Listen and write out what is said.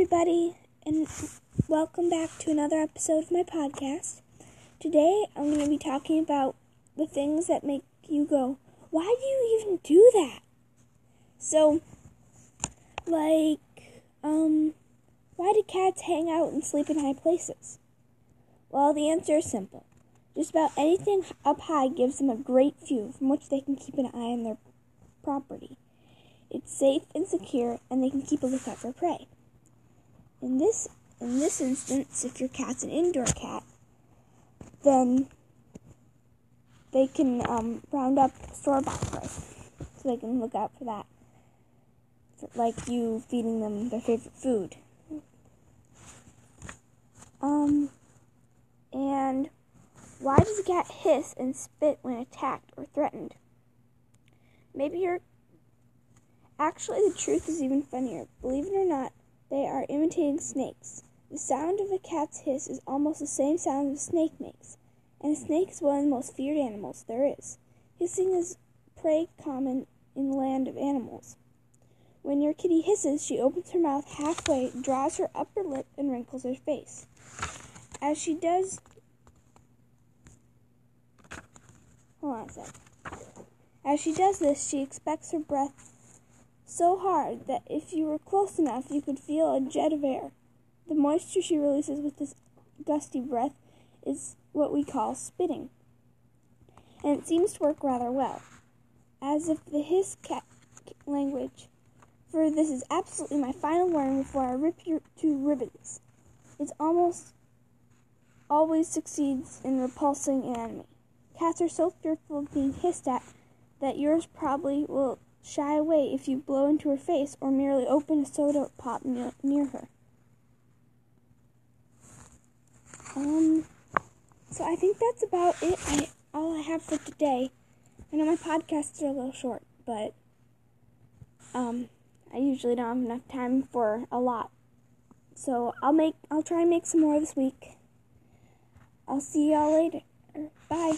everybody, and welcome back to another episode of my podcast. Today, I'm going to be talking about the things that make you go, Why do you even do that? So, like, um, why do cats hang out and sleep in high places? Well, the answer is simple. Just about anything up high gives them a great view from which they can keep an eye on their property. It's safe and secure, and they can keep a lookout for prey. In this in this instance, if your cat's an indoor cat, then they can um, round up store bought prey, so they can look out for that, like you feeding them their favorite food. Um, and why does a cat hiss and spit when attacked or threatened? Maybe you're. Actually, the truth is even funnier. Believe it or not, they are imitating snakes. The sound of a cat's hiss is almost the same sound a snake makes, and a snake is one of the most feared animals there is. Hissing is prey common in the land of animals. When your kitty hisses, she opens her mouth halfway, draws her upper lip, and wrinkles her face. As she does, hold on a sec. As she does this, she expects her breath so hard that if you were close enough, you could feel a jet of air. The moisture she releases with this gusty breath is what we call spitting. And it seems to work rather well, as if the hiss cat language. For this is absolutely my final warning before I rip you to ribbons. It almost always succeeds in repulsing an enemy. Cats are so fearful of being hissed at that yours probably will shy away if you blow into her face or merely open a soda pop near, near her. Um, so I think that's about it. I, all I have for today. I know my podcasts are a little short, but um, I usually don't have enough time for a lot. So I'll make I'll try and make some more this week. I'll see y'all later. Bye.